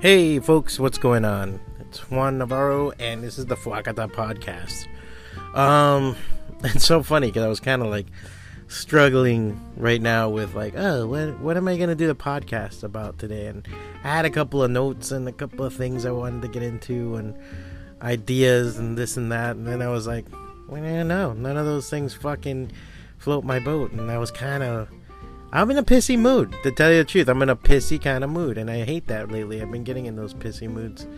Hey, folks, what's going on? It's Juan Navarro, and this is the FWACATA podcast. Um, it's so funny because I was kind of like struggling right now with like, oh, what what am I gonna do the podcast about today? And I had a couple of notes and a couple of things I wanted to get into and ideas and this and that, and then I was like, well, no, none of those things fucking float my boat, and I was kind of I'm in a pissy mood, to tell you the truth. I'm in a pissy kind of mood, and I hate that lately. I've been getting in those pissy moods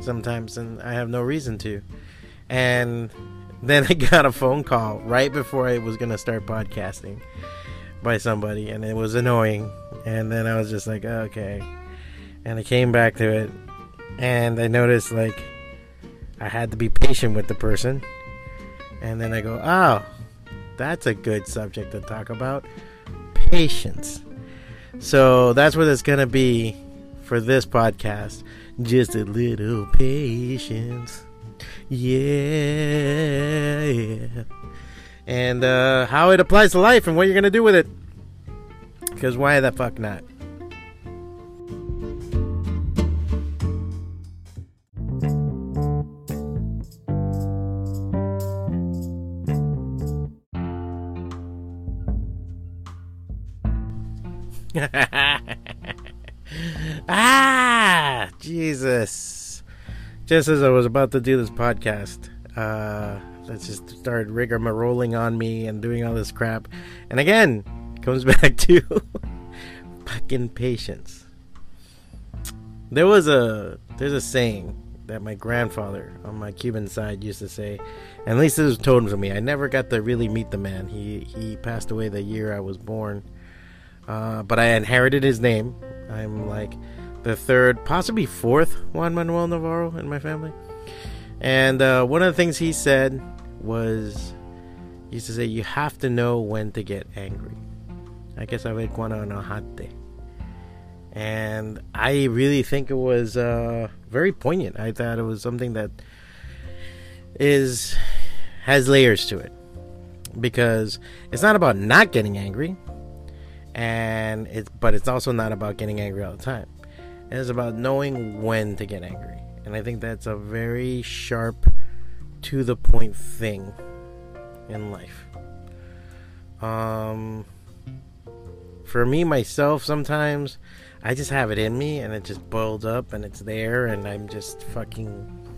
sometimes, and I have no reason to. And then I got a phone call right before I was going to start podcasting by somebody, and it was annoying. And then I was just like, oh, okay. And I came back to it, and I noticed, like, I had to be patient with the person. And then I go, oh, that's a good subject to talk about patience. So that's what it's going to be for this podcast. Just a little patience. Yeah. And uh, how it applies to life and what you're going to do with it. Because why the fuck not? Just as I was about to do this podcast, uh, let's just start rigmaroling on me and doing all this crap. And again, comes back to fucking patience. There was a there's a saying that my grandfather on my Cuban side used to say, and at least it was told to me. I never got to really meet the man. He he passed away the year I was born. Uh, but I inherited his name. I'm like the third, possibly fourth Juan Manuel Navarro in my family. And uh, one of the things he said was, he used to say, you have to know when to get angry. I guess I would cuando enojarte. And I really think it was uh, very poignant. I thought it was something that is has layers to it because it's not about not getting angry and it's but it's also not about getting angry all the time it's about knowing when to get angry. And i think that's a very sharp to the point thing in life. Um for me myself sometimes i just have it in me and it just boils up and it's there and i'm just fucking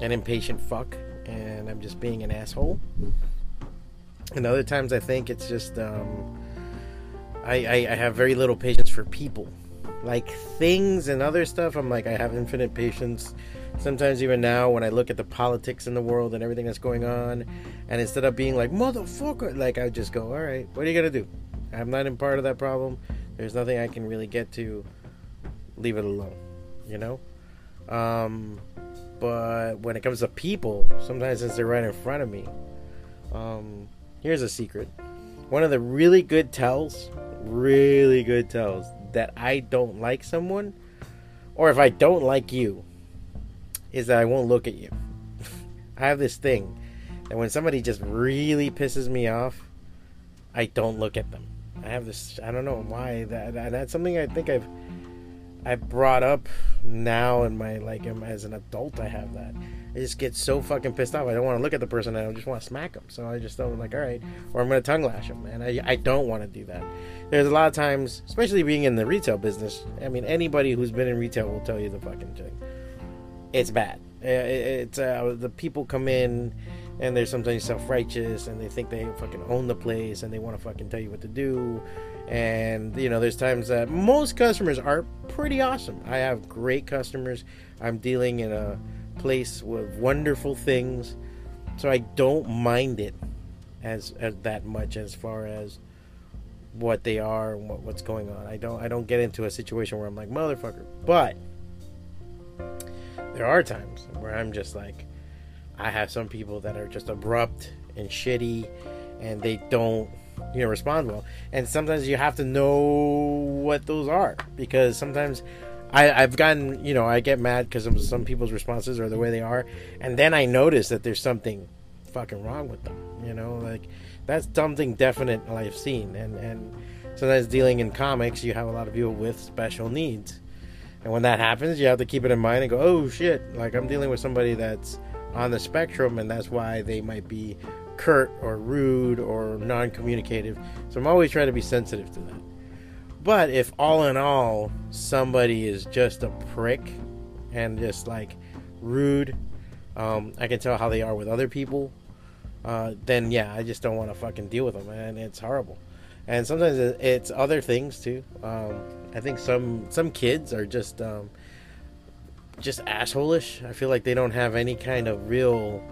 an impatient fuck and i'm just being an asshole. And other times i think it's just um I, I, I have very little patience for people. Like things and other stuff, I'm like, I have infinite patience. Sometimes, even now, when I look at the politics in the world and everything that's going on, and instead of being like, motherfucker, like, I just go, all right, what are you to do? I'm not in part of that problem. There's nothing I can really get to. Leave it alone, you know? Um, but when it comes to people, sometimes since they're right in front of me, um, here's a secret. One of the really good tells really good tells that I don't like someone, or if I don't like you, is that I won't look at you. I have this thing that when somebody just really pisses me off, I don't look at them. I have this. I don't know why that. That's something I think I've I brought up now in my like as an adult. I have that. I just get so fucking pissed off. I don't want to look at the person. I just want to smack them. So I just don't like, all right, or I'm gonna tongue lash them. And I I don't want to do that there's a lot of times, especially being in the retail business. I mean, anybody who's been in retail will tell you the fucking thing. It's bad. It's uh, the people come in and they're sometimes self righteous and they think they fucking own the place and they want to fucking tell you what to do. And you know, there's times that most customers are pretty awesome. I have great customers. I'm dealing in a place with wonderful things, so I don't mind it as, as that much as far as what they are and what, what's going on. I don't I don't get into a situation where I'm like motherfucker. But there are times where I'm just like I have some people that are just abrupt and shitty and they don't you know respond well. And sometimes you have to know what those are because sometimes I, I've gotten you know I get mad because some people's responses or the way they are, and then I notice that there's something fucking wrong with them. You know, like that's something definite I've seen. And and sometimes dealing in comics, you have a lot of people with special needs, And when that happens, you have to keep it in mind and go, oh shit, like I'm dealing with somebody that's on the spectrum, and that's why they might be curt or rude or non communicative. So I'm always trying to be sensitive to that. But if all in all, somebody is just a prick and just like rude, um, I can tell how they are with other people, uh, then yeah, I just don't want to fucking deal with them, and it's horrible. And sometimes it's other things too. Um, I think some some kids are just um, just assholeish. I feel like they don't have any kind of real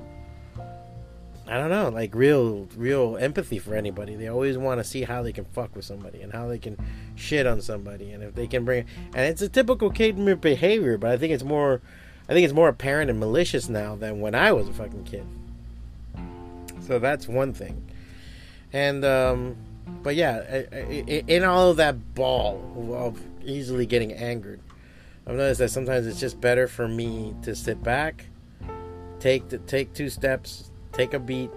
I don't know, like real real empathy for anybody. They always want to see how they can fuck with somebody and how they can shit on somebody and if they can bring and it's a typical kid behavior, but I think it's more I think it's more apparent and malicious now than when I was a fucking kid. So that's one thing. And um but yeah, in all of that ball of easily getting angered, I've noticed that sometimes it's just better for me to sit back, take the, take two steps, take a beat,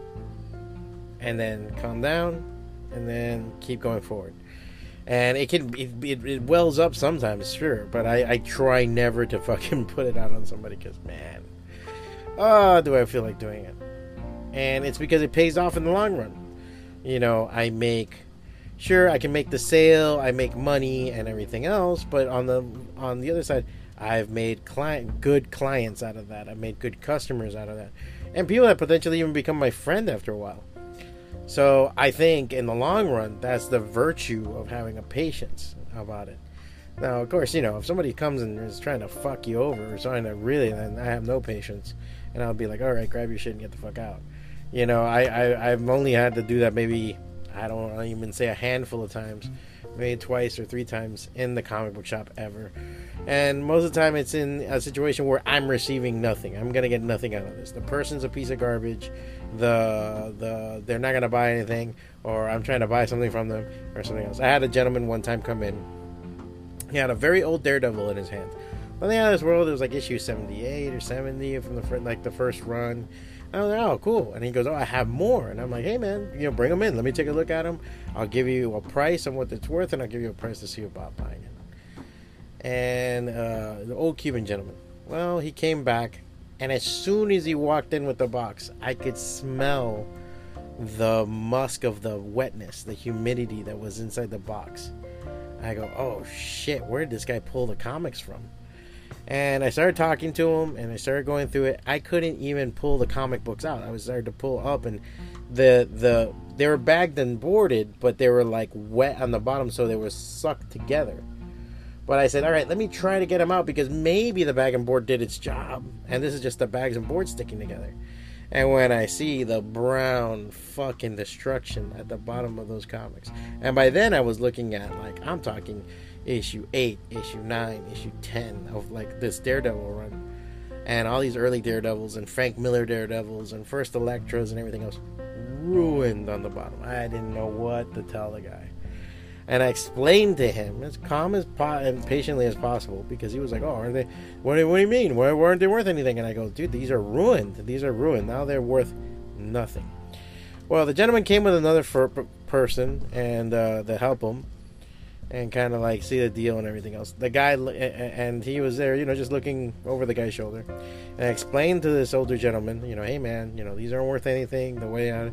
and then calm down, and then keep going forward. And it can it, it, it wells up sometimes, sure, but I, I try never to fucking put it out on somebody because man, oh, do I feel like doing it? And it's because it pays off in the long run. You know, I make sure I can make the sale, I make money and everything else, but on the on the other side, I've made client good clients out of that. I've made good customers out of that and people that potentially even become my friend after a while. So I think in the long run, that's the virtue of having a patience about it. Now, of course, you know, if somebody comes and is trying to fuck you over or trying to really, then I have no patience, and I'll be like, all right, grab your shit and get the fuck out. You know, I, I I've only had to do that maybe I don't even say a handful of times, maybe twice or three times in the comic book shop ever and most of the time it's in a situation where I'm receiving nothing. I'm gonna get nothing out of this. The person's a piece of garbage. The the they're not gonna buy anything, or I'm trying to buy something from them or something else. I had a gentleman one time come in. He had a very old Daredevil in his hand. On the other world, it was like issue 78 or 70 from the like the first run. I like, oh, cool. And he goes, oh, I have more. And I'm like, hey, man, you know, bring them in. Let me take a look at them. I'll give you a price on what it's worth, and I'll give you a price to see about buying it and uh, the old Cuban gentleman. Well, he came back, and as soon as he walked in with the box, I could smell the musk of the wetness, the humidity that was inside the box. I go, oh shit, where did this guy pull the comics from? And I started talking to him, and I started going through it. I couldn't even pull the comic books out. I was starting to pull up, and the the they were bagged and boarded, but they were like wet on the bottom, so they were sucked together. But I said, all right, let me try to get them out because maybe the bag and board did its job. And this is just the bags and boards sticking together. And when I see the brown fucking destruction at the bottom of those comics, and by then I was looking at, like, I'm talking issue 8, issue 9, issue 10 of, like, this Daredevil run. And all these early Daredevils and Frank Miller Daredevils and First Elektras and everything else ruined on the bottom. I didn't know what to tell the guy and I explained to him as calm as po- and patiently as possible because he was like, "Oh, are they? What do, what do you mean? Why weren't they worth anything?" And I go, "Dude, these are ruined. These are ruined. Now they're worth nothing." Well, the gentleman came with another person and uh, to help him and kind of like see the deal and everything else. The guy and he was there, you know, just looking over the guy's shoulder, and I explained to this older gentleman, you know, hey man, you know, these aren't worth anything. The way I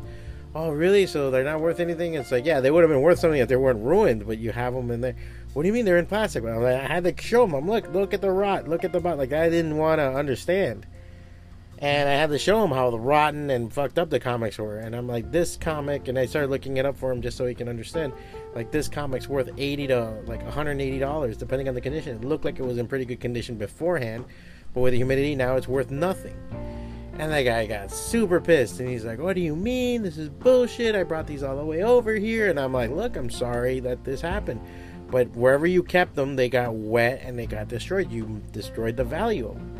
oh really? So they're not worth anything? It's like yeah they would have been worth something if they weren't ruined but you have them in there. What do you mean they're in plastic? I had to show them look look at the rot look at the bot like i didn't want to understand. And i had to show him how rotten and fucked up the comics were. And i'm like this comic and i started looking it up for him just so he can understand like this comic's worth 80 to like 180 dollars depending on the condition it looked like it was in pretty good condition beforehand but with the humidity now it's worth nothing and that guy got super pissed and he's like, What do you mean? This is bullshit. I brought these all the way over here. And I'm like, Look, I'm sorry that this happened. But wherever you kept them, they got wet and they got destroyed. You destroyed the value of them.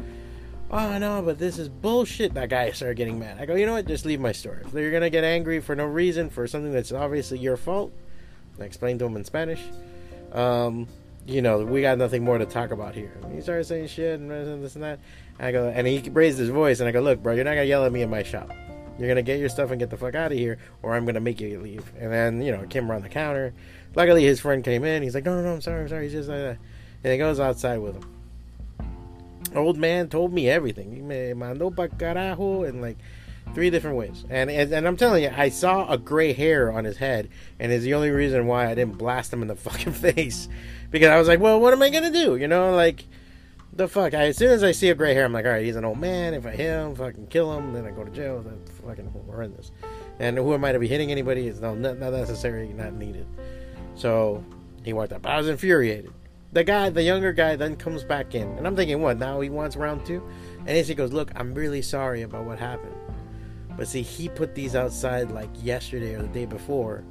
Oh no, but this is bullshit. That guy started getting mad. I go, you know what? Just leave my store. If you're gonna get angry for no reason for something that's obviously your fault, I explained to him in Spanish. Um, you know, we got nothing more to talk about here. he started saying shit and this and that. And I go, and he raised his voice, and I go, look, bro, you're not gonna yell at me in my shop. You're gonna get your stuff and get the fuck out of here, or I'm gonna make you leave. And then, you know, Kim around the counter. Luckily, his friend came in. He's like, no, no, no, I'm sorry, I'm sorry. He's just like that. And he goes outside with him. Old man told me everything. He me mandó pa carajo in like three different ways. And, and and I'm telling you, I saw a gray hair on his head, and it's the only reason why I didn't blast him in the fucking face. Because I was like, well, what am I gonna do? You know, like the fuck. I, as soon as I see a gray hair, I'm like, all right, he's an old man. If I hit him, fucking kill him, then I go to jail. That's fucking horrendous. And who am I to be hitting anybody? Is not, not necessary, not needed. So he walked up. I was infuriated. The guy, the younger guy, then comes back in, and I'm thinking, what? Now he wants round two, and he goes, "Look, I'm really sorry about what happened." But see, he put these outside like yesterday or the day before.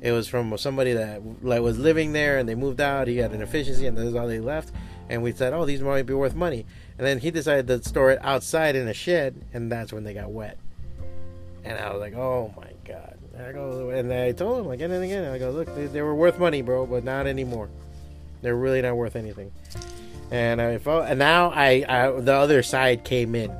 It was from somebody that like was living there, and they moved out. He had an efficiency, and that's all they left. And we said, "Oh, these might be worth money." And then he decided to store it outside in a shed, and that's when they got wet. And I was like, "Oh my god!" And I go, and I told him again and again. I go, "Look, they, they were worth money, bro, but not anymore." They're really not worth anything. And I felt, and now I, I, the other side came in.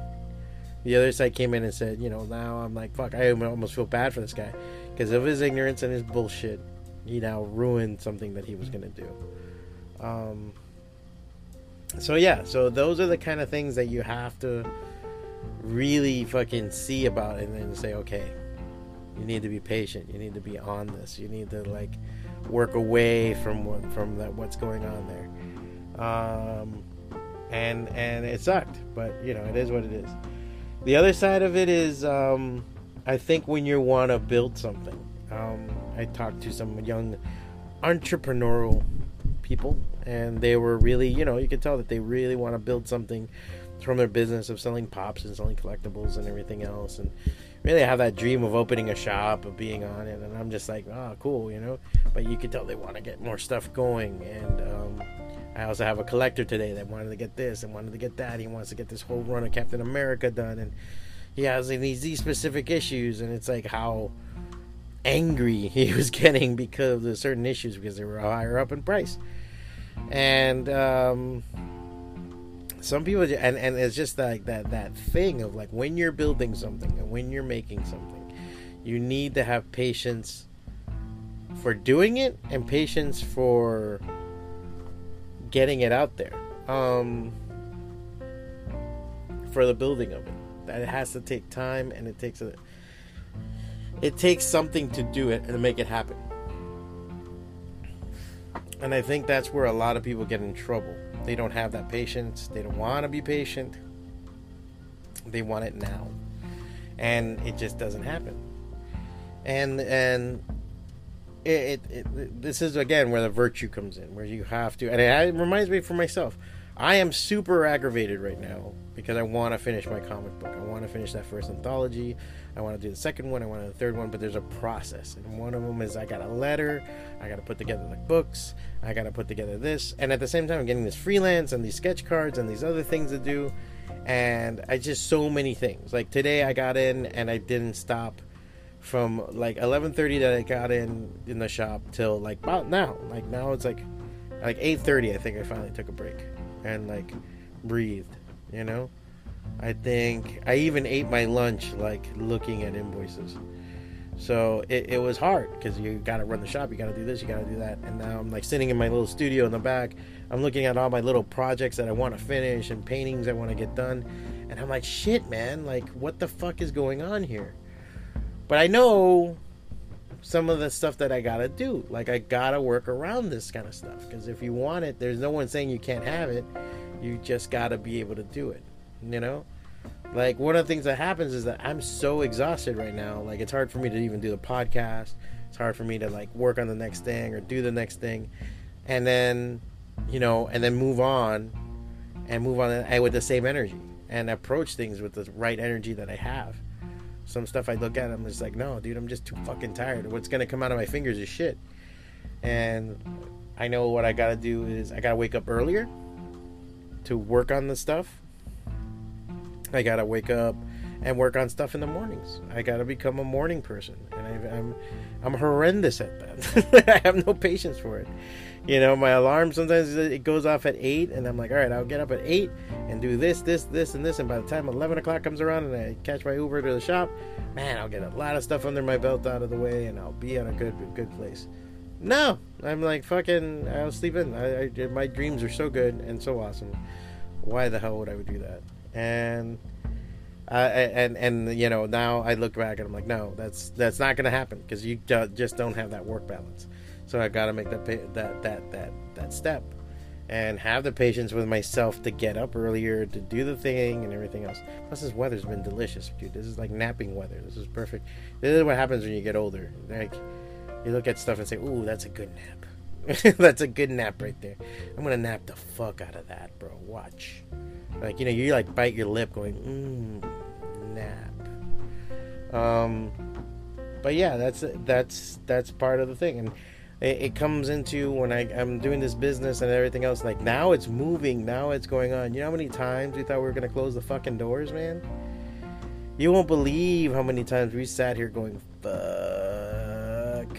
The other side came in and said, you know, now I'm like, fuck, I almost feel bad for this guy because of his ignorance and his bullshit. He now ruined something that he was gonna do. Um. So yeah, so those are the kind of things that you have to really fucking see about and then say, okay, you need to be patient. You need to be on this. You need to like work away from what from that what's going on there. Um, and and it sucked, but you know it is what it is. The other side of it is, um, I think when you want to build something, um, I talked to some young entrepreneurial people, and they were really, you know, you could tell that they really want to build something from their business of selling pops and selling collectibles and everything else, and really have that dream of opening a shop of being on it and i'm just like oh cool you know? But you can tell they want to get more stuff going and um, i also have a collector today that wanted to get this and wanted to get that. He wants to get this whole run of captain america done. And he has these, these specific issues. And it's like how angry he was getting because of the certain issues because they were higher up in price. And um, some people and and it's just like that that thing of like when you're building something and when you're making something you need to have patience for doing it and patience for getting it out there um for the building of it that it has to take time and it takes a it takes something to do it and to make it happen and i think that's where a lot of people get in trouble they don't have that patience. They don't want to be patient. They want it now. And it just doesn't happen. And and it, it, it, this is again where the virtue comes in, where you have to. And it, it reminds me for myself. I am super aggravated right now because I want to finish my comic book. I want to finish that first anthology. I want to do the second one. I want to do the third one. But there's a process, and one of them is I got a letter. I got to put together the books. I got to put together this, and at the same time, I'm getting this freelance and these sketch cards and these other things to do, and I just so many things. Like today, I got in and I didn't stop from like 11:30 that I got in in the shop till like about now. Like now it's like like 8:30. I think I finally took a break and like breathed. You know I think I even ate my lunch like looking at invoices. So it, it was hard because you got to run the shop, you got to do this, you got to do that. And now I'm like sitting in my little studio in the back. I'm looking at all my little projects that I want to finish and paintings I want to get done. And I'm like, shit, man, like what the fuck is going on here? But I know some of the stuff that I got to do. Like I got to work around this kind of stuff. Because if you want it, there's no one saying you can't have it. You just got to be able to do it you know? Like one of the things that happens is that i'm so exhausted right now. Like it's hard for me to even do the podcast. It's hard for me to like work on the next thing or do the next thing. And then you know and then move on and move on with the same energy and approach things with the right energy that i have some stuff i look at i'm just like no dude i'm just too fucking tired what's gonna come out of my fingers is shit and i know what i gotta do is i gotta wake up earlier to work on the stuff I gotta wake up and work on stuff in the mornings. I gotta become a morning person, and I, am I'm, I'm horrendous at that. I have no patience for it. You know, my alarm sometimes it goes off at eight, and I'm like, all right, I'll get up at eight and do this, this, this, and this. And by the time eleven o'clock comes around and I catch my Uber to the shop, man, I'll get a lot of stuff under my belt out of the way, and I'll be in a good, good place. No, I'm like fucking. I'll sleep in. I, I, my dreams are so good and so awesome Why the hell would I do that? And uh, and and you know now I look back and I'm like, no, that's that's not going to happen because you just don't have that work balance. So I got to make that that that that that step and have the patience with myself to get up earlier to do the thing and everything else. Plus, this weather's been delicious, dude. This is like napping weather. This is perfect. This is what happens when you get older. Like you look at stuff and say, "Ooh, that's a good nap." that's a good nap right there. I'm gonna nap the fuck out of that, bro. Watch. Like you know, you like bite your lip, going, mmm nap. Um, but yeah, that's that's that's part of the thing, and it, it comes into when I, I'm doing this business and everything else. Like now, it's moving. Now it's going on. You know how many times we thought we were gonna close the fucking doors, man? You won't believe how many times we sat here going, fuck.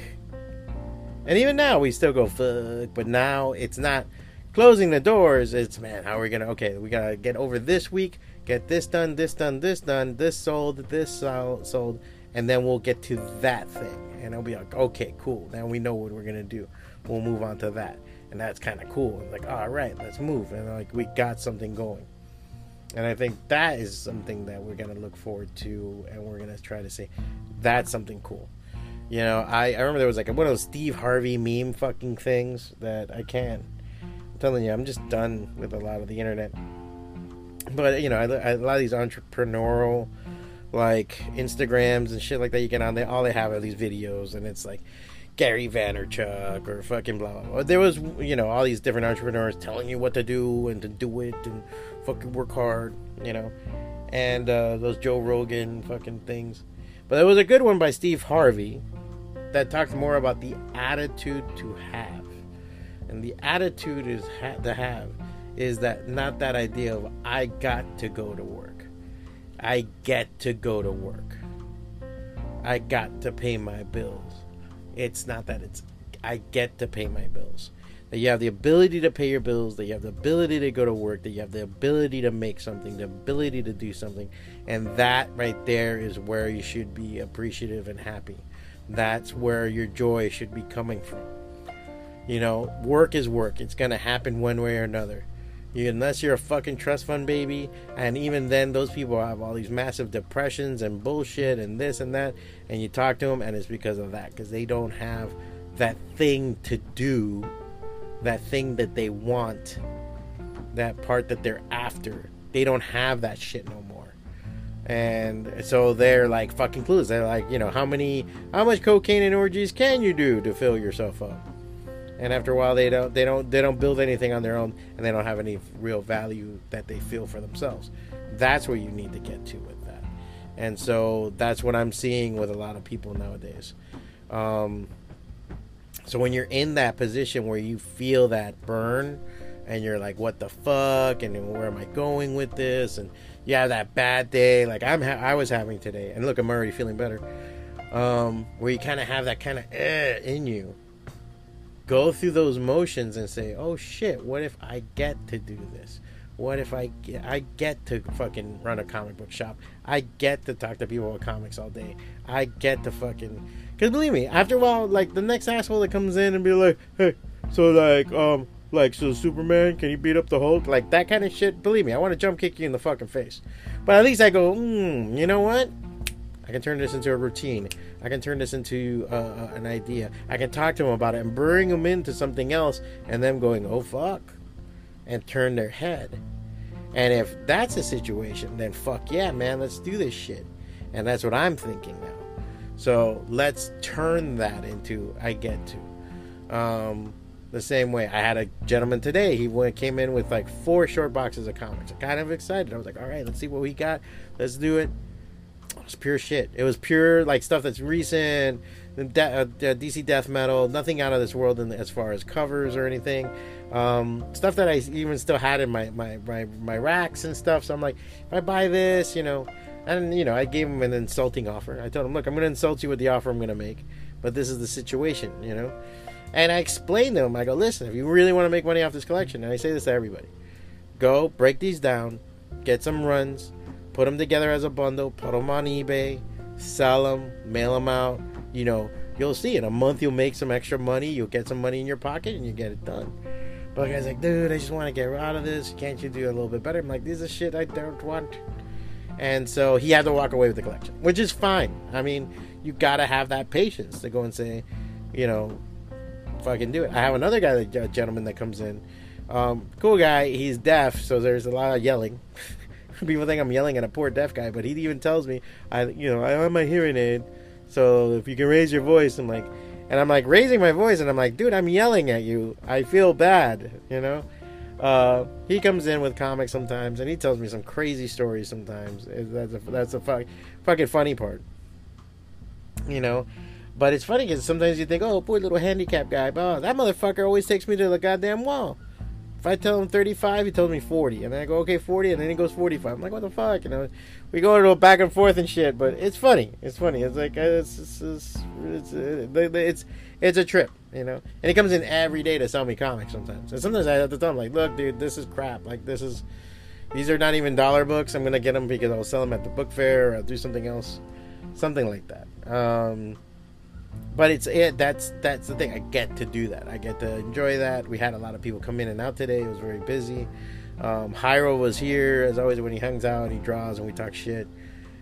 And even now, we still go, fuck. But now it's not closing the doors. It's, man, how are we to, okay, we got to get over this week get this done, this done, this done, this sold, this sold, and then we'll get to that thing. And it'll be like, okay, cool. Now we know what we're gonna do. We'll move on to that, and that's kind of cool. And like, all right, let's move. And like, we got something going. And I think that is something that we're gonna look forward to, and we're gonna try to say, that's something cool. You know, I, I remember there was like one of those Steve Harvey meme fucking things that I can't. I'm telling you, I'm just done with a lot of the internet but you know, I, I, a lot of these entrepreneurial like Instagrams and shit like that you get on there, all they have are these videos, and it's like Gary Vaynerchuk or fucking blah, blah blah. There was you know all these different entrepreneurs telling you what to do and to do it and fucking work hard, you know, and uh, those Joe Rogan fucking things. But there was a good one by Steve Harvey that talked more about the attitude to have, and the attitude is ha- to have is that not that idea of I got to go to work. I get to go to work. I got to pay my bills. It's not that it's I get to pay my bills. That you have the ability to pay your bills, that you have the ability to go to work, that you have the ability to make something, the ability to do something. And that right there is where you should be appreciative and happy. That's where your joy should be coming from. You know, work is work. It's going to happen one way or another. Unless you're a fucking trust fund baby, and even then, those people have all these massive depressions and bullshit and this and that, and you talk to them, and it's because of that, because they don't have that thing to do, that thing that they want, that part that they're after. They don't have that shit no more, and so they're like fucking clueless. They're like, you know, how many, how much cocaine and orgies can you do to fill yourself up? And after a while they don't they don't they don't build anything on their own and they don't have any real value that they feel for themselves. That's where you need to get to with that. And so that's what i'm seeing with a lot of people nowadays. Um, so when you're in that position where you feel that burn and you're like what the fuck? And where am i going with this? And you have that bad day like i'm ha- i was having today. And look i'm already feeling better. Um, where you kind of have that kind of eh, in you go through those motions and say, "Oh shit, what if I get to do this? What if I get, I get to fucking run a comic book shop? I get to talk to people about comics all day. I get to fucking cuz believe me, after a while like the next asshole that comes in and be like, "Hey, so like um like so Superman, can you beat up the Hulk?" Like that kind of shit, believe me, I want to jump kick you in the fucking face. But at least I go, mm, you know what? I can turn this into a routine. I can turn this into uh, uh, an idea. I can talk to them about it and bring them into something else, and them going, "Oh fuck," and turn their head. And if that's a situation, then fuck yeah, man, let's do this shit. And that's what I'm thinking now. So let's turn that into I get to. Um, the same way I had a gentleman today. He went, came in with like four short boxes of comics. I kind of excited. I was like, all right, let's see what we got. Let's do it. Was pure shit. It was pure like stuff that's recent, de- uh, DC death metal, nothing out of this world in, as far as covers or anything. Um, stuff that I even still had in my, my, my, my racks and stuff. So I'm like, if I buy this, you know, and you know, I gave him an insulting offer. I told him, look, I'm going to insult you with the offer I'm going to make, but this is the situation, you know. And I explained to him, I go, listen, if you really want to make money off this collection, and I say this to everybody, go break these down, get some runs put them together as a bundle, put them on eBay, sell them, mail them out. You know, you'll see in a month you'll make some extra money, you'll get some money in your pocket, and you get it done. But guy's like, dude, I just want to get out of this. Can't you do a little bit better? I'm like, this is shit I don't want. And so he had to walk away with the collection, which is fine. I mean, you gotta have that patience to go and say, you know, fucking do it. I have another guy, a gentleman that comes in. Um, cool guy. He's deaf, so there's a lot of yelling. People think I'm yelling at a poor deaf guy, but he even tells me, I, you know, I have my hearing aid, so if you can raise your voice, I'm like, and I'm like raising my voice, and I'm like, dude, I'm yelling at you. I feel bad, you know. Uh, he comes in with comics sometimes, and he tells me some crazy stories sometimes. That's a that's a fuck, fucking funny part, you know. But it's funny because sometimes you think, oh, poor little handicap guy, but oh, that motherfucker always takes me to the goddamn wall. If I tell him 35, he tells me 40. And then I go, okay, 40. And then he goes 45. I'm like, what the fuck? You know, we go into a back and forth and shit. But it's funny. It's funny. It's like, uh, it's, it's, it's, uh, it's, it's a trip, you know? And he comes in every day to sell me comics sometimes. And sometimes I have to tell him, like, look, dude, this is crap. Like, this is, these are not even dollar books. I'm going to get them because I'll sell them at the book fair or I'll do something else. Something like that. Um, but it's it that's that's the thing. I get to do that. I get to enjoy that. We had a lot of people come in and out today. It was very busy. Um, Hyro was here as always when he hangs out he draws and we talk shit.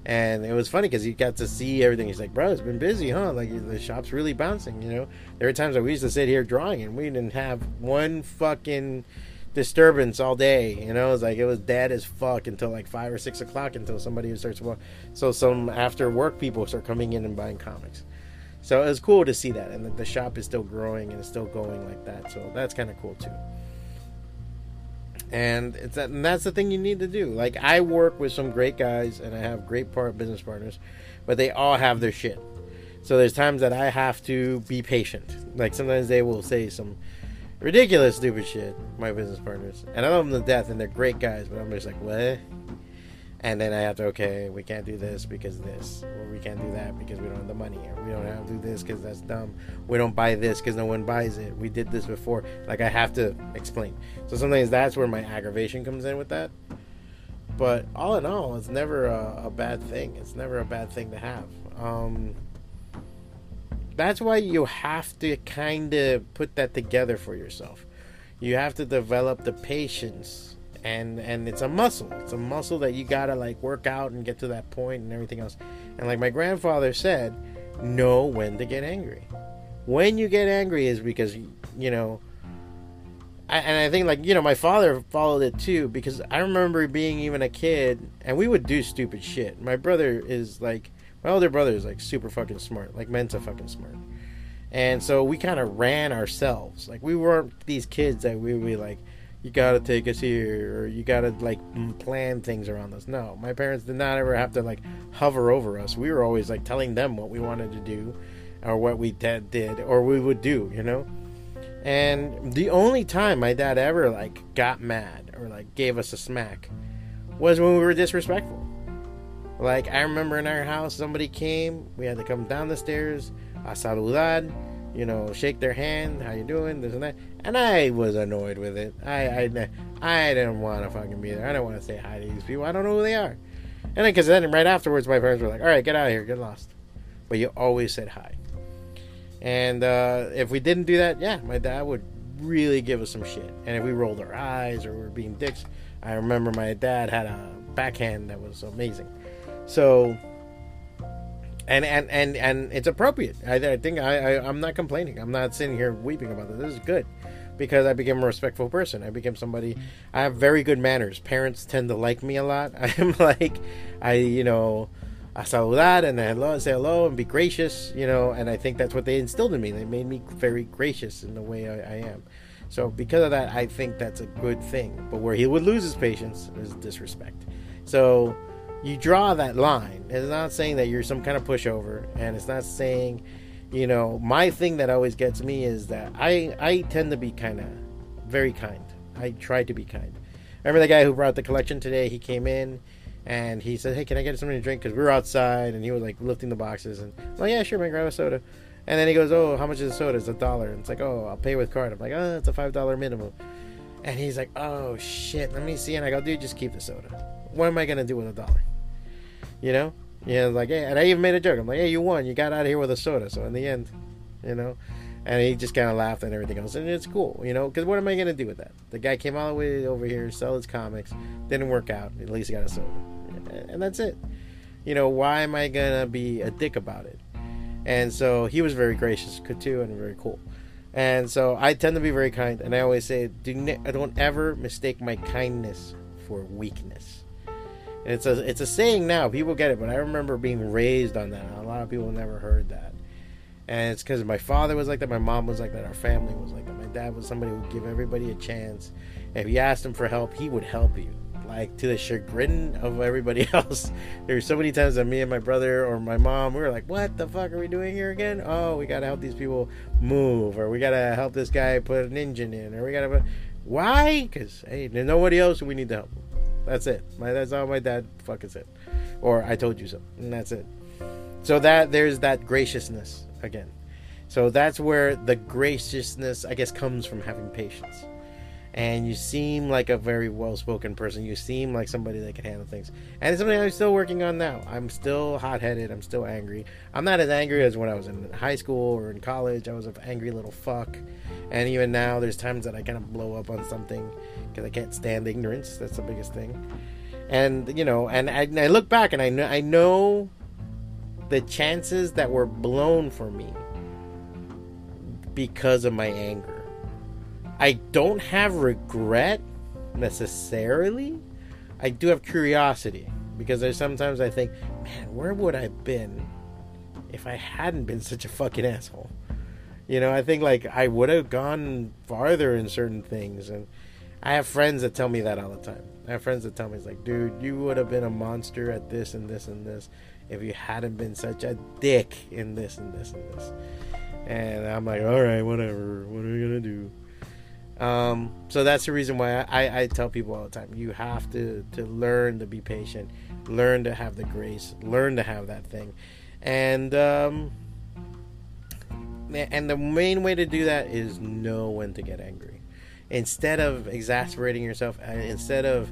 And it was funny because he got to see everything. He's like bro it's been busy huh? Like the shop's really bouncing you know? There were times that we used to sit here drawing and we didn't have one fucking disturbance all day you know? It was like it was dead as fuck until like five or six o'clock until somebody starts well so some after work people start coming in and buying comics so it was cool to see that, and the, the shop is still growing and it's still going like that. So that's kind of cool too. And it's that, and that's the thing you need to do. Like I work with some great guys, and I have great part business partners, but they all have their shit. So there's times that I have to be patient. Like sometimes they will say some ridiculous, stupid shit. My business partners, and I love them to death, and they're great guys. But I'm just like, what? And then I have to okay, we can't do this because this, or we can't do that because we don't have the money, or we don't have to do this because that's dumb. We don't buy this because no one buys it. We did this before. Like I have to explain. So sometimes that's where my aggravation comes in with that. But all in all, it's never a, a bad thing. It's never a bad thing to have. Um, that's why you have to kind of put that together for yourself. You have to develop the patience and and it's a muscle. It's a muscle that you gotta like work out and get to that point and everything else. And like my grandfather said know when to get angry. When you get angry is because you know I, and i think like you know my father followed it too because i remember being even a kid and we would do stupid shit. My brother is like my older brother is like super fucking smart like mensa fucking smart. And so we kind of ran ourselves. Like we weren't these kids that we would be like you gotta take us here or you gotta like plan things around us. No my parents did not ever have to like hover over us. We were always like telling them what we wanted to do or what we did, did or we would do you know? And the only time my dad ever like got mad or like gave us a smack was when we were disrespectful. Like i remember in our house somebody came we had to come down the stairs a saludar you know, shake their hand, how you doing, this and that. And I was annoyed with it. I I, I didn't want to fucking be there. I didn't want to say hi to these people. I don't know who they are. And then, because then right afterwards, my parents were like, all right, get out of here, get lost. But you always said hi. And uh, if we didn't do that, yeah, my dad would really give us some shit. And if we rolled our eyes or were being dicks, I remember my dad had a backhand that was amazing. So and and and and it's appropriate. I, I think I, I am not complaining. I'm not sitting here weeping about this. This is good because I became a respectful person. I became somebody. I have very good manners. Parents tend to like me a lot. I'm like, I you know, I saludar and hello, say hello and be gracious. You know, and I think that's what they instilled in me. They made me very gracious in the way I, I am. So because of that, I think that's a good thing. But where he would lose his patience is disrespect. So you draw that line. It's not saying that you're some kind of pushover, and it's not saying, you know, my thing that always gets me is that I I tend to be kind of very kind. I try to be kind. Remember the guy who brought the collection today? He came in and he said, "Hey, can I get something to drink?" Because we were outside, and he was like lifting the boxes, and I'm like, "Yeah, sure, man, grab a soda." And then he goes, "Oh, how much is a soda?" It's a dollar. And it's like, "Oh, I'll pay with card." I'm like, "Oh, it's a five dollar minimum." And he's like, "Oh shit, let me see." And I go, "Dude, just keep the soda. What am I gonna do with a dollar?" You know? Yeah, like, hey, and I even made a joke. I'm like, hey, you won. You got out of here with a soda. So in the end, you know, And he just kind of laughed and everything else, and it's cool, you know. Because what am I gonna do with that? The guy came all the way over here, sell his comics, didn't work out. At least he got a soda, and that's it. You know, why am I gonna be a dick about it? And so he was very gracious too, and very cool. And so I tend to be very kind, and I always say, do ne- don't ever mistake my kindness for weakness. It's a it's a saying now. People get it, but I remember being raised on that. A lot of people never heard that, and it's because my father was like that, my mom was like that, our family was like that. My dad was somebody who would give everybody a chance. If you asked him for help, he would help you like to the chagrin of everybody else. There were so many times that me and my brother or my mom, we were like, "What the fuck are we doing here again? Oh, we gotta help these people move, or we gotta help this guy put an engine in, or we gotta." Put... Why? Because hey, there's nobody else we need to help. That's it. My, that's all my dad fucking said, or I told you so, and that's it. So that there's that graciousness again. So that's where the graciousness, I guess, comes from having patience and you seem like a very well-spoken person. You seem like somebody that can handle things, and it's something I'm still working on now. I'm still hot-headed. I'm still angry. I'm not as angry as when I was in high school or in college. I was an angry little fuck, and even now, there's times that I kind of blow up on something because I can't stand ignorance. That's the biggest thing. And you know, and I, I look back and I know I know the chances that were blown for me because of my anger I don't have regret necessarily. I do have curiosity because there's sometimes I think, man, where would I have been if I hadn't been such a fucking asshole? You know, I think like I would have gone farther in certain things, and I have friends that tell me that all the time. I have friends that tell me it's like, dude, you would have been a monster at this and this and this if you hadn't been such a dick in this and this and this. And I'm like, all right, whatever. What are we gonna do? Um, so that's the reason why I, I, tell people all the time you have to, to learn to be patient, learn to have the grace, learn to have that thing. And um, and the main way to do that is know when to get angry. Instead of exasperating yourself, uh, instead of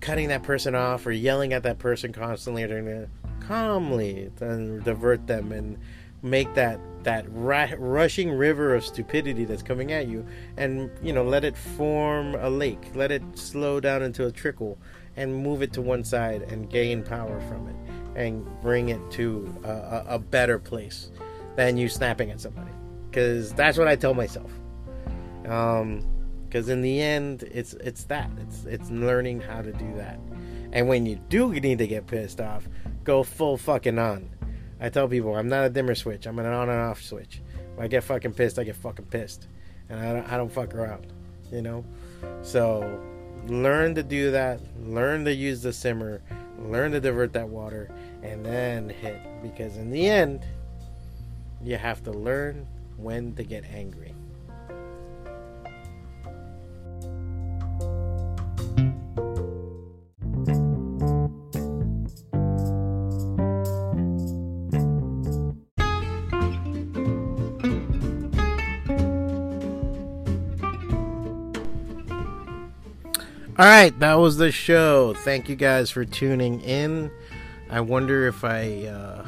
cutting that person off or yelling at that person constantly, or calmly divert them and make that that ra- rushing river of stupidity that's coming at you and you know let it form a lake let it slow down into a trickle and move it to one side and gain power from it and bring it to a, a better place than you snapping at somebody. Because that's what i tell myself. Um because in the end it's it's that. It's it's learning how to do that. And when you do need to get pissed off go full fucking on I tell people I'm not a dimmer switch. I'm an on and off switch. When I get fucking pissed, I get fucking pissed, and I don't, I don't fuck around. You know, so learn to do that. Learn to use the simmer. Learn to divert that water, and then hit. Because in the end, you have to learn when to get angry. All right, that was the show. Thank you guys for tuning in. I wonder if I uh,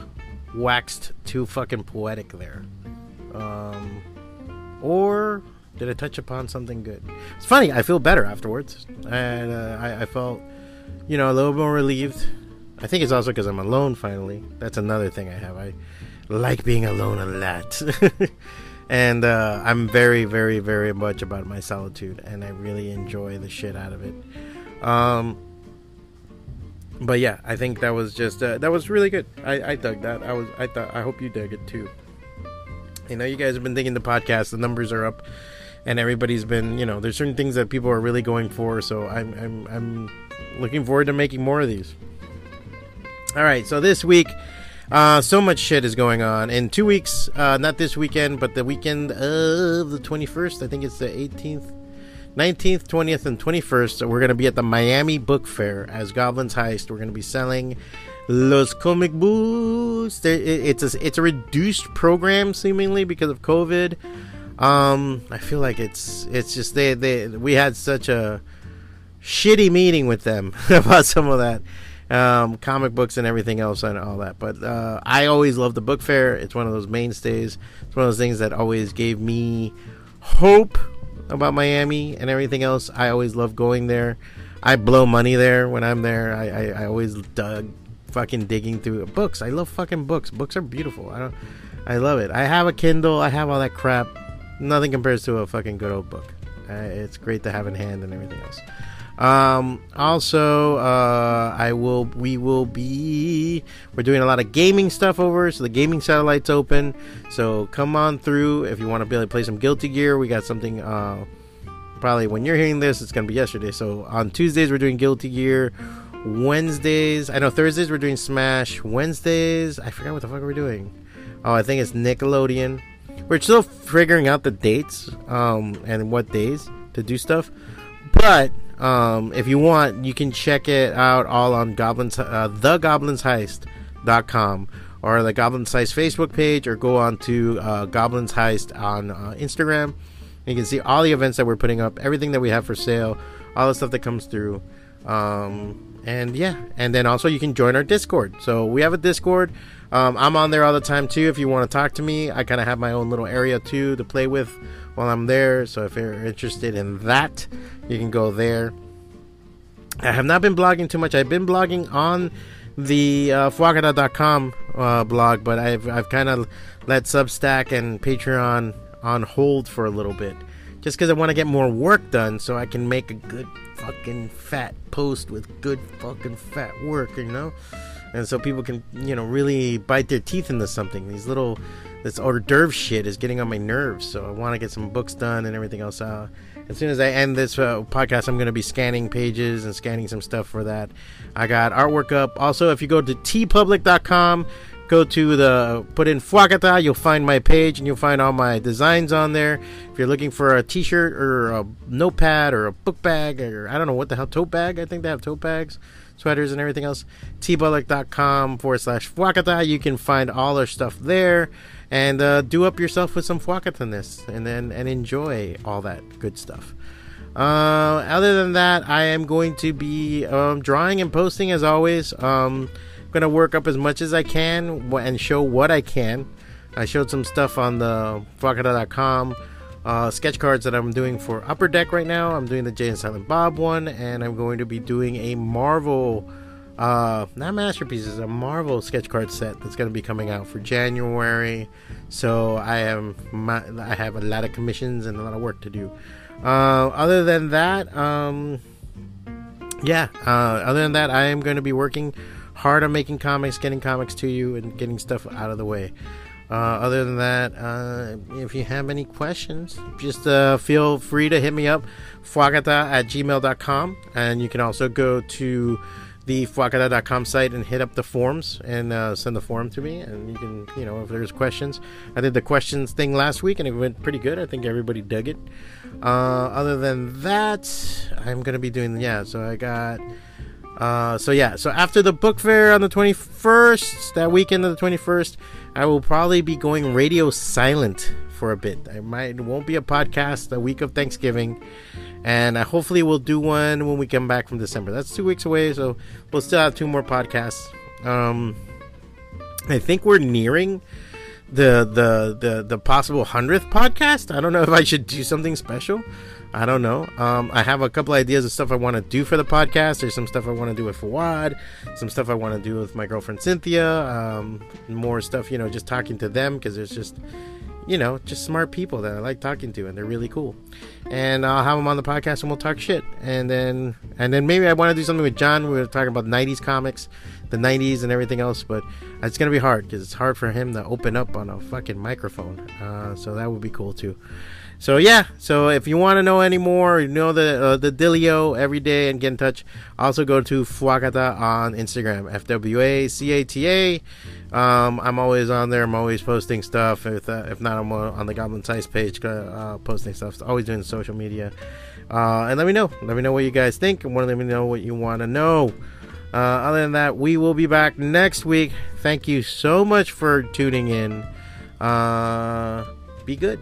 waxed too fucking poetic there. Um, or did I touch upon something good? It's funny, I feel better afterwards. And uh, I, I felt, you know, a little more relieved. I think it's also because I'm alone finally. That's another thing I have. I like being alone a lot. and uh, I'm very, very, very much about my solitude, and I really enjoy the shit out of it. Um, but yeah, I think that was just uh, that was really good. I, I dug that. I was I thought I hope you dug it too. You know, you guys have been thinking the podcast. The numbers are up, and everybody's been you know there's certain things that people are really going for. So I'm I'm I'm looking forward to making more of these. All right, so this week uh, so much shit is going on. In two weeks, uh, not this weekend, but the weekend of the 21st, I think it's the 18th, 19th, 20th, and 21st, we're going to be at the Miami Book Fair as Goblin's Heist. We're going to be selling Los Comic Books. It's a, it's a reduced program, seemingly, because of COVID. Um, I feel like it's it's just they, they we had such a shitty meeting with them about some of that um, comic books and everything else and all that. But uh, I always love the book fair. It's one of those mainstays. It's one of those things that always gave me hope about Miami and everything else. I always love going there. I blow money there when I'm there. I, I, I always dug fucking digging through books. I love fucking books. Books are beautiful. I don't. I love it. I have a Kindle. I have all that crap. Nothing compares to a fucking good old book. Uh, it's great to have in hand and everything else. Um, also, uh, I will. We will be. We're doing a lot of gaming stuff over, so the gaming satellite's open. So come on through if you want to be able to play some Guilty Gear. We got something. Uh, probably when you're hearing this, it's gonna be yesterday. So on Tuesdays we're doing Guilty Gear. Wednesdays, I know Thursdays we're doing Smash. Wednesdays, I forgot what the fuck we're doing. Oh, I think it's Nickelodeon. We're still figuring out the dates um, and what days to do stuff. But um, if you want, you can check it out all on Goblins, uh, thegoblinsheist.com or the Goblins Heist Facebook page, or go on to uh, Goblins Heist on uh, Instagram. You can see all the events that we're putting up, everything that we have for sale, all the stuff that comes through. Um, and yeah, and then also you can join our Discord. So we have a Discord. Um, I'm on there all the time too. If you want to talk to me, I kind of have my own little area too to play with while I'm there. So if you're interested in that, you can go there. I have not been blogging too much. I've been blogging on the uh, uh, blog, but I've I've kind of let Substack and Patreon on hold for a little bit, just because I want to get more work done, so I can make a good fucking fat post with good fucking fat work, you know, and so people can you know really bite their teeth into something. These little this hors d'oeuvre shit is getting on my nerves, so I want to get some books done and everything else. out. as soon as I end this uh, podcast, I'm going to be scanning pages and scanning some stuff for that. I got artwork up. Also, if you go to teepublic.com, go to the put in Fwacata, you'll find my page and you'll find all my designs on there. If you're looking for a t-shirt or a notepad or a book bag or I don't know what the hell tote bag, I think they have tote bags, sweaters and everything else. teepublic.com forward slash Fwacata, you can find all our stuff there and uh, do up yourself with some Fwacata-ness and then and enjoy all that good stuff. Uh, other than that, I am going to be um, drawing and posting as always. Um, gonna work up as much as I can and show what I can. I showed some stuff on the Fwacata.com uh, sketch cards that I'm doing for Upper Deck right now. I'm doing the Jay and Silent Bob one, and I'm going to be doing a Marvel, uh, not masterpieces, a Marvel sketch card set that's going to be coming out for January. So I am I have a lot of commissions and a lot of work to do. Uh, other than that, um, yeah. Uh, other than that, I am going to be working hard on making comics, getting comics to you, and getting stuff out of the way. Uh, other than that, uh, if you have any questions, just uh, feel free to hit me up, fwacata at gmail.com. And you can also go to the fwacata.com site and hit up the forms and uh, send the form to me. And you can, you know, if there's questions. I did the questions thing last week and it went pretty good. I think everybody dug it. Uh, other than that, I'm going to be doing, yeah, so I got. Uh, so yeah, so after the book fair on the 21st, that weekend of the 21st, I will probably be going radio silent for a bit. I might won't be a podcast the week of Thanksgiving, and I hopefully we'll do one when we come back from December. That's two weeks away, so we'll still have two more podcasts. Um, I think we're nearing the the the the possible hundredth podcast. I don't know if I should do something special. I don't know. Um, I have a couple ideas of stuff I want to do for the podcast. There's some stuff I want to do with Fawad, some stuff I want to do with my girlfriend Cynthia, um, more stuff, you know, just talking to them because there's just, you know, just smart people that I like talking to and they're really cool. And I'll have them on the podcast and we'll talk shit. And then, and then maybe I want to do something with John. We are talking about 90s comics, the 90s and everything else, but it's going to be hard because it's hard for him to open up on a fucking microphone. Uh, so that would be cool too. So yeah, so if you want to know any more, you know the uh, the Dilio every day and get in touch. Also go to Fwacata on Instagram, F W A C A T A. Um, I'm always on there. I'm always posting stuff. If uh, if not, I'm on the Goblins Heist page, uh, posting stuff. Always doing social media. Uh, and let me know. Let me know what you guys think, and want to let me know what you want to know. Uh, other than that, we will be back next week. Thank you so much for tuning in. Uh, be good.